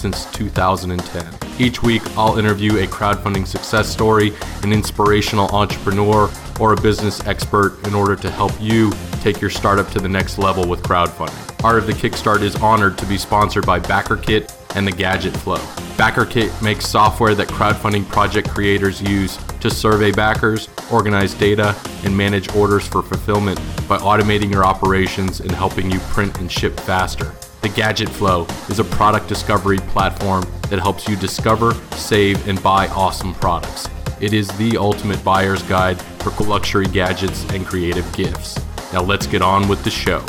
since 2010. Each week, I'll interview a crowdfunding success story, an inspirational entrepreneur, or a business expert in order to help you take your startup to the next level with crowdfunding. Art of the Kickstart is honored to be sponsored by BackerKit and the Gadget Flow. BackerKit makes software that crowdfunding project creators use to survey backers, organize data, and manage orders for fulfillment by automating your operations and helping you print and ship faster. The Gadget Flow is a product discovery platform that helps you discover, save, and buy awesome products. It is the ultimate buyer's guide for luxury gadgets and creative gifts. Now let's get on with the show.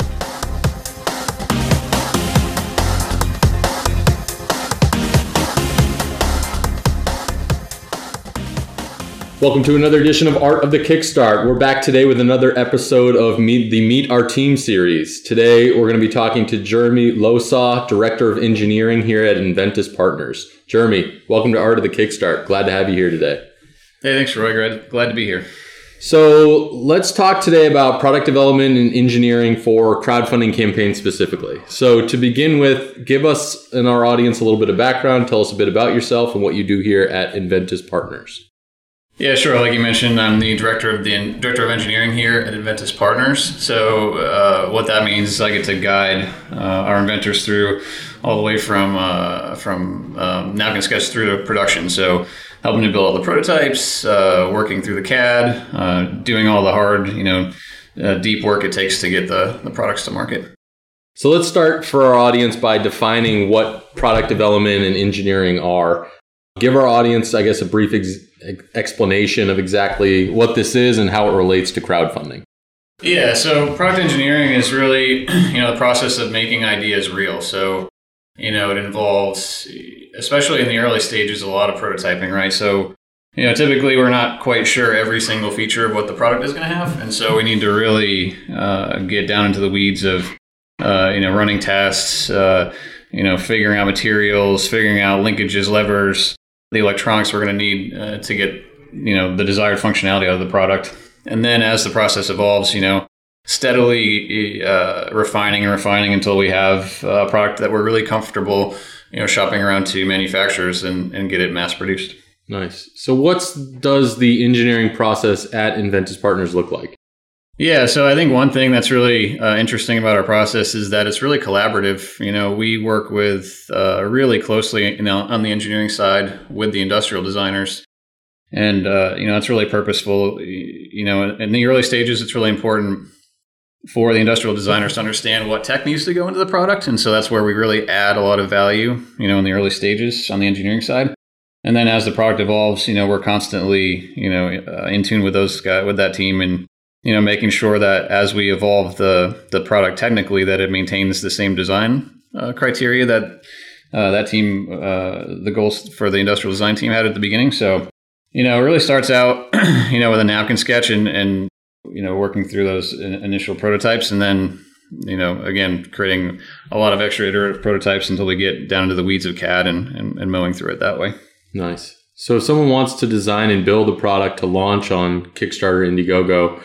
Welcome to another edition of Art of the Kickstart. We're back today with another episode of Meet the Meet Our Team series. Today we're going to be talking to Jeremy Losaw, Director of Engineering here at Enventys Partners. Jeremy, welcome to Art of the Kickstart. Glad to have you here today. Hey, thanks, Roy. Glad, glad to be here. So let's talk today about product development and engineering for crowdfunding campaigns specifically. So to begin with, give us and our audience a little bit of background. Tell us a bit about yourself and what you do here at Enventys Partners. Yeah, sure. Like you mentioned, I'm the director of the director of engineering here at Enventys Partners. So uh, what that means is I get to guide uh, our inventors through all the way from uh, from um, napkin sketch through to production. So helping to build all the prototypes, uh, working through the CAD, uh, doing all the hard, you know, uh, deep work it takes to get the, the products to market. So let's start for our audience by defining what product development and engineering are. Give our audience, I guess, a brief ex- explanation of exactly what this is and how it relates to crowdfunding. Yeah, so product engineering is really, you know, the process of making ideas real. So, you know, it involves, especially in the early stages, a lot of prototyping, right? So, you know, typically we're not quite sure every single feature of what the product is going to have, and so we need to really uh, get down into the weeds of, uh, you know, running tests, uh, you know, figuring out materials, figuring out linkages, levers, the electronics we're going to need uh, to get you know the desired functionality out of the product. And then as the process evolves you know steadily uh, refining and refining until we have a product that we're really comfortable you know shopping around to manufacturers and, and get it mass produced. Nice. So what's does the engineering process at Enventys Partners look like yeah, so I think one thing that's really uh, interesting about our process is that it's really collaborative. You know, we work with uh, really closely you know, on the engineering side with the industrial designers. And, uh, you know, it's really purposeful. You know, in the early stages, it's really important for the industrial designers to understand what tech needs to go into the product. And so that's where we really add a lot of value, you know, in the early stages on the engineering side. And then as the product evolves, you know, we're constantly, you know, uh, in tune with those guys, with that team and you know, making sure that as we evolve the the product technically, that it maintains the same design uh, criteria that uh, that team, uh, the goals for the industrial design team had at the beginning. So, you know, it really starts out, you know, with a napkin sketch and and you know working through those initial prototypes, and then you know again creating a lot of extra iterative prototypes until we get down into the weeds of CAD and, and, and mowing through it that way. Nice. So, if someone wants to design and build a product to launch on Kickstarter, Indiegogo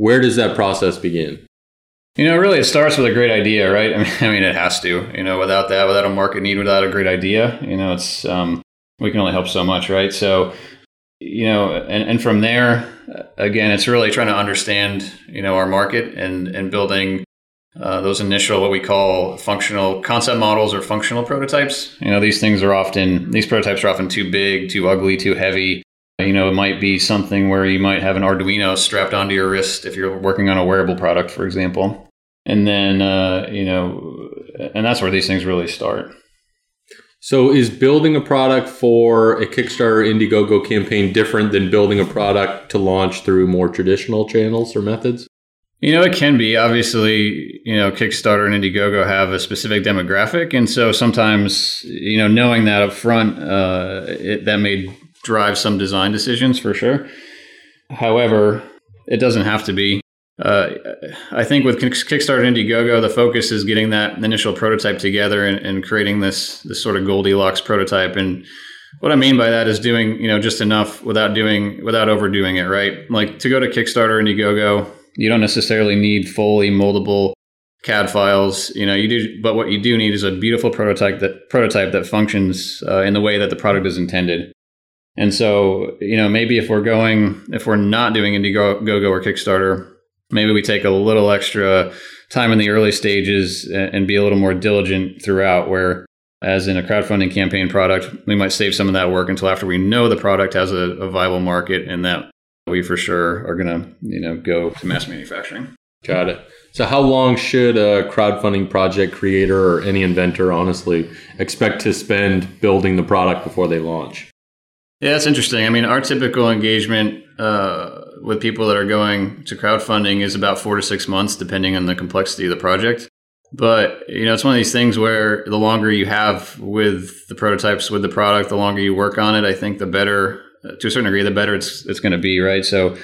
where does that process begin? You know, really, it starts with a great idea, right? I mean, it has to. You know, without that, without a market need, without a great idea, you know, it's um, we can only help so much, right? So, you know, and, and from there, again, it's really trying to understand, you know, our market and and building uh, those initial what we call functional concept models or functional prototypes. You know, these things are often these prototypes are often too big, too ugly, too heavy. You know, it might be something where you might have an Arduino strapped onto your wrist if you're working on a wearable product, for example. And then, uh, you know, and that's where these things really start. So, is building a product for a Kickstarter Indiegogo campaign different than building a product to launch through more traditional channels or methods? You know, it can be. Obviously, you know, Kickstarter and Indiegogo have a specific demographic. And so sometimes, you know, knowing that up front, uh, it, that may drive some design decisions for sure. However, it doesn't have to be. uh, I think with Kickstarter Indiegogo, the focus is getting that initial prototype together and, and, creating this this sort of Goldilocks prototype. And what I mean by that is doing you know just enough without doing without overdoing it. Right, like to go to Kickstarter Indiegogo, you don't necessarily need fully moldable CAD files. You know, you do, but what you do need is a beautiful prototype that prototype that functions uh, in the way that the product is intended. And so, you know, maybe if we're going, if we're not doing Indiegogo or Kickstarter, maybe we take a little extra time in the early stages and be a little more diligent throughout where as in a crowdfunding campaign product we might save some of that work until after we know the product has a, a viable market and that we for sure are going to you know go to mass manufacturing. Got it. So how long should a crowdfunding project creator or any inventor honestly expect to spend building the product before they launch yeah that's interesting i mean our typical engagement uh, with people that are going to crowdfunding is about four to six months, depending on the complexity of the project. But you know, it's one of these things where the longer you have with the prototypes, with the product, the longer you work on it, I think the better, to a certain degree, the better it's it's going to be, right? So,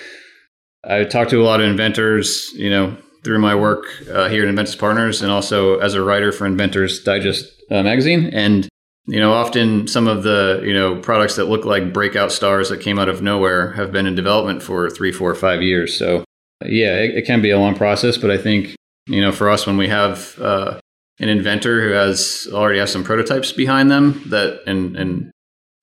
I talked to a lot of inventors, you know, through my work uh, here at Enventys Partners, and also as a writer for Inventors Digest uh, magazine, and you know, often some of the you know products that look like breakout stars that came out of nowhere have been in development for three, four, five years. So, yeah, it, it can be a long process, but I think you know, for us, when we have uh, an inventor who has already has some prototypes behind them that and and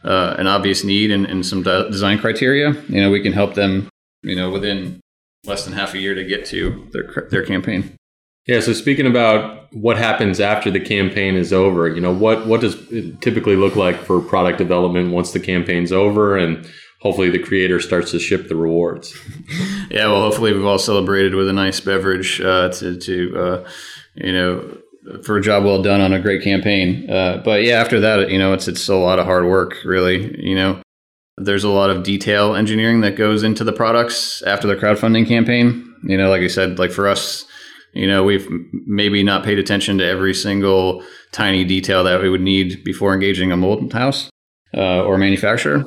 uh, an obvious need and, and some de- design criteria, you know, we can help them, you know, within less than half a year to get to their their campaign. Yeah. So speaking about what happens after the campaign is over, you know, what what does it typically look like for product development once the campaign's over and hopefully the creator starts to ship the rewards. yeah. Well, hopefully we've all celebrated with a nice beverage uh, to to uh, you know for a job well done on a great campaign. Uh, but yeah, after that, you know, it's it's a lot of hard work, really. You know, there's a lot of detail engineering that goes into the products after the crowdfunding campaign. You know, like I said, like for us you know, we've maybe not paid attention to every single tiny detail that we would need before engaging a mold house uh, or manufacturer.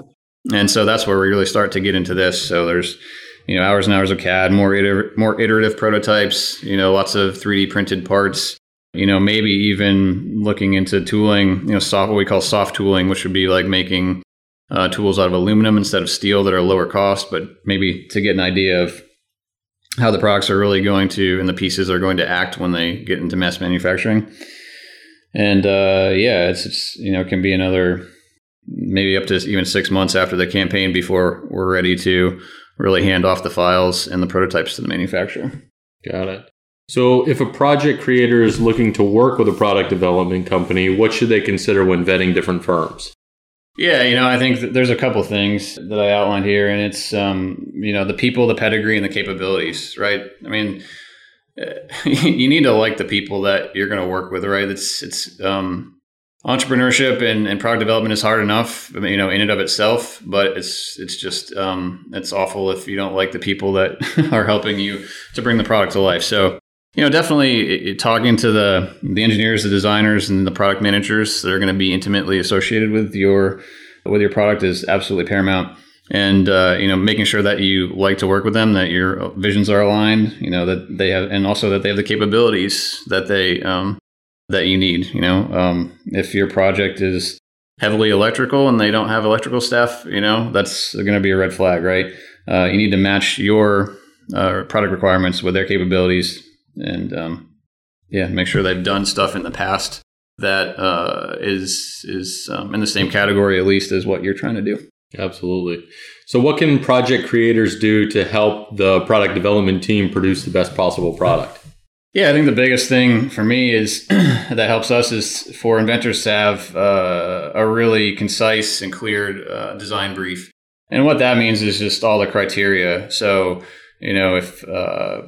And so that's where we really start to get into this. So there's, you know, hours and hours of CAD, more iter- more iterative prototypes, you know, lots of 3D printed parts, you know, maybe even looking into tooling, you know, soft, what we call soft tooling, which would be like making uh, tools out of aluminum instead of steel that are lower cost, but maybe to get an idea of how the products are really going to and the pieces are going to act when they get into mass manufacturing. And uh, yeah, it's, it's you know it can be another maybe up to even six months after the campaign before we're ready to really hand off the files and the prototypes to the manufacturer. Got it. So, if a project creator is looking to work with a product development company, what should they consider when vetting different firms? Yeah, you know, I think there's a couple things that I outlined here, and it's um, you know the people, the pedigree, and the capabilities. Right? I mean, you need to like the people that you're going to work with, right? It's it's um, entrepreneurship and, and product development is hard enough, you know, in and of itself. But it's it's just um, it's awful if you don't like the people that are helping you to bring the product to life. So you know, definitely talking to the the engineers, the designers, and the product managers that are going to be intimately associated with your with your product is absolutely paramount. And uh, you know, making sure that you like to work with them, that your visions are aligned, you know, that they have, and also that they have the capabilities that they um, that you need. You know, um, if your project is heavily electrical and they don't have electrical staff, you know, that's going to be a red flag, right? Uh, you need to match your uh, product requirements with their capabilities and um, yeah, make sure they've done stuff in the past that uh, is is um, in the same category at least as what you're trying to do. Absolutely. So, what can project creators do to help the product development team produce the best possible product? Yeah, I think the biggest thing for me is that helps us is for inventors to have uh, a really concise and clear uh, design brief. And what that means is just all the criteria. So, you know, if uh,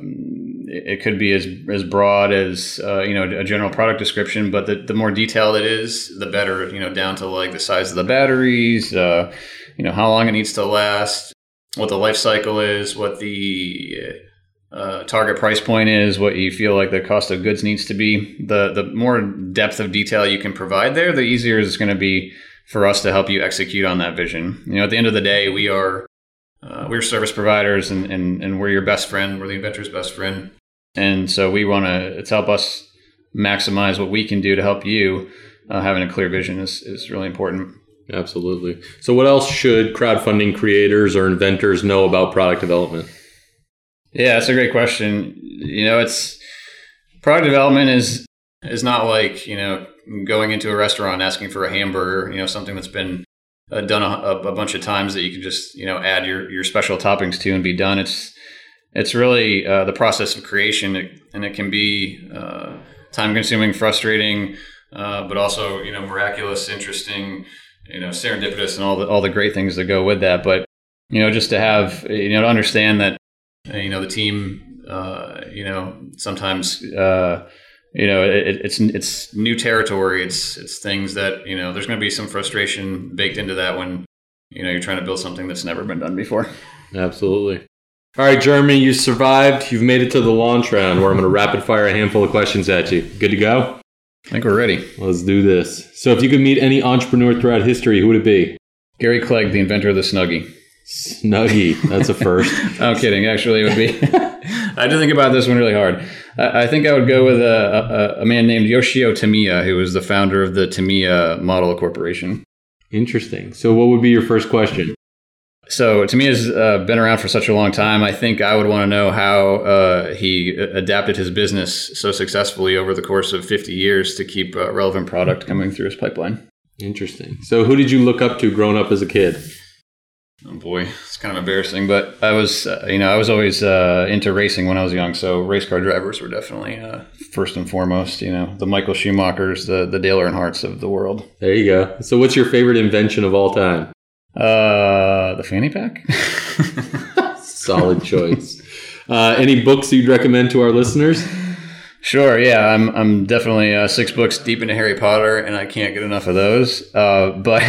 it could be as as broad as uh, you know a general product description, but the, the more detailed it is, the better. You know, down to like the size of the batteries, uh, you know, how long it needs to last, what the life cycle is, what the uh, target price point is, what you feel like the cost of goods needs to be. The the more depth of detail you can provide there, the easier it's going to be for us to help you execute on that vision. You know, at the end of the day, we are uh, we're service providers and, and, and we're your best friend. We're the inventor's best friend. And so we want to, it's help us maximize what we can do to help you. Uh, having a clear vision is, is really important. Absolutely. So, what else should crowdfunding creators or inventors know about product development? Yeah, that's a great question. You know, it's product development is is not like you know going into a restaurant asking for a hamburger. You know, something that's been uh, done a, a, bunch of times that you can just you know add your your special toppings to and be done. It's it's really uh, the process of creation, and it can be uh, time consuming, frustrating, uh, but also you know miraculous, interesting you know serendipitous and all the all the great things that go with that. But you know, just to have you know to understand that you know the team, uh, you know, sometimes. Uh, you know, it, it's it's new territory. It's it's things that you know. There's going to be some frustration baked into that when you know you're trying to build something that's never been done before. Absolutely. All right, Jeremy, you survived. You've made it to the launch round where I'm going to rapid fire a handful of questions at you. Good to go? I think we're ready. Let's do this. So, if you could meet any entrepreneur throughout history, who would it be? Gary Clegg, the inventor of the Snuggie. Snuggie. That's a first. I'm kidding. Actually, it would be. I had to think about this one really hard. I, I think I would go with a, a, a, man named Yoshio Tamiya, who was the founder of the Tamiya Model Corporation. Interesting. So, what would be your first question? So Tamiya's uh, been around for such a long time. I think I would want to know how uh, he adapted his business so successfully over the course of 50 years to keep a relevant product coming through his pipeline. Interesting. So who did you look up to growing up as a kid? Oh boy, it's kind of embarrassing, but I was, uh, you know, I was always uh, into racing when I was young. So race car drivers were definitely uh, first and foremost. You know, the Michael Schumachers, the the Dale Earnhardts of the world. There you go. So, what's your favorite invention of all time? Uh, the fanny pack. Solid choice. Uh, any books you'd recommend to our listeners? Sure. Yeah, I'm. I'm definitely uh, six books deep into Harry Potter, and I can't get enough of those. Uh, but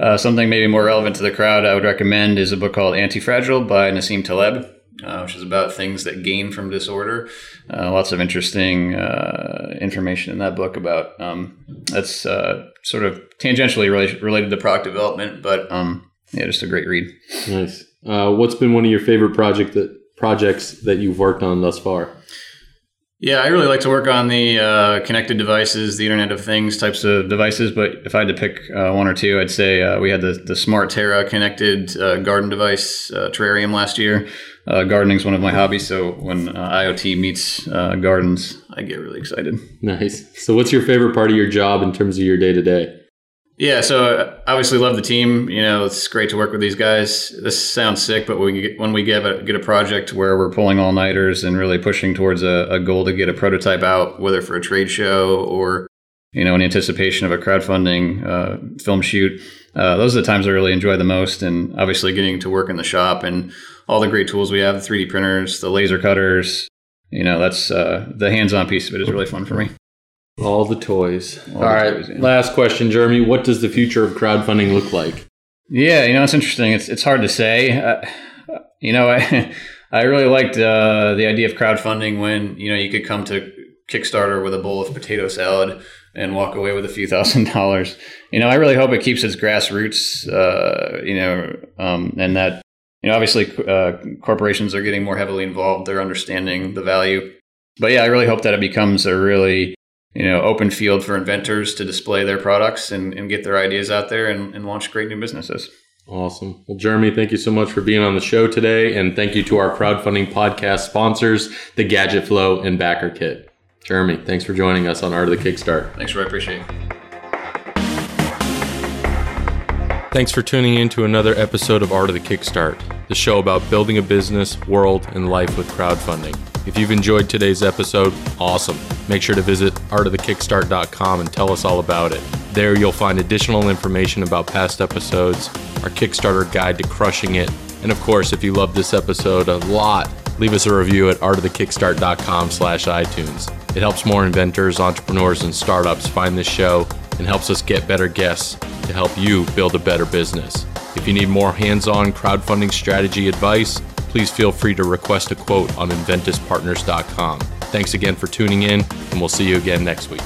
uh, something maybe more relevant to the crowd, I would recommend is a book called Antifragile by Nassim Taleb uh, which is about things that gain from disorder. Uh, lots of interesting uh, information in that book about um, that's uh, sort of tangentially related, to product development, but um, yeah, just a great read. Nice. Uh, what's been one of your favorite project that projects that you've worked on thus far? Yeah, I really like to work on the uh, connected devices, the Internet of Things types of devices. But if I had to pick uh, one or two, I'd say uh, we had the, the SmartTerra connected uh, garden device uh, terrarium last year. Uh, gardening is one of my hobbies, so when IoT meets gardens, I get really excited. Nice. So, what's your favorite part of your job in terms of your day to day? Yeah, so obviously love the team. You know, it's great to work with these guys. This sounds sick, but when we get, when we get a, get a project where we're pulling all nighters and really pushing towards a, a, goal to get a prototype out, whether for a trade show or you know in anticipation of a crowdfunding uh, film shoot, uh, those are the times I really enjoy the most. And obviously, getting to work in the shop and all the great tools we have, the 3D printers, the laser cutters. You know, that's uh, the hands-on piece of it is really fun for me. All the toys. All, All the right. Toys, yeah. Last question, Jeremy. What does the future of crowdfunding look like? Yeah, you know, it's interesting. It's it's hard to say. Uh, you know, I I really liked uh, the idea of crowdfunding when you know you could come to Kickstarter with a bowl of potato salad and walk away with a few thousand dollars. You know, I really hope it keeps its grassroots. Uh, you know, um, and that you know, obviously, uh, corporations are getting more heavily involved. They're understanding the value. But yeah, I really hope that it becomes a really you know open field for inventors to display their products and, and get their ideas out there and, and launch great new businesses. Awesome. Well, Jeremy, thank you so much for being on the show today. And thank you to our crowdfunding podcast sponsors, the Gadget Flow and BackerKit. Jeremy, thanks for joining us on Art of the Kickstart. Thanks, Roy. Appreciate it. Thanks for tuning in to another episode of Art of the Kickstart, the show about building a business, world, and life with crowdfunding. If you've enjoyed today's episode, awesome. Make sure to visit artofthekickstart.com and tell us all about it. There you'll find additional information about past episodes, our Kickstarter guide to crushing it, and of course, if you love this episode a lot, leave us a review at artofthekickstart.com slash iTunes. It helps more inventors, entrepreneurs, and startups find this show and helps us get better guests to help you build a better business. If you need more hands-on crowdfunding strategy advice, please feel free to request a quote on enventyspartners.com. Thanks again for tuning in, and we'll see you again next week.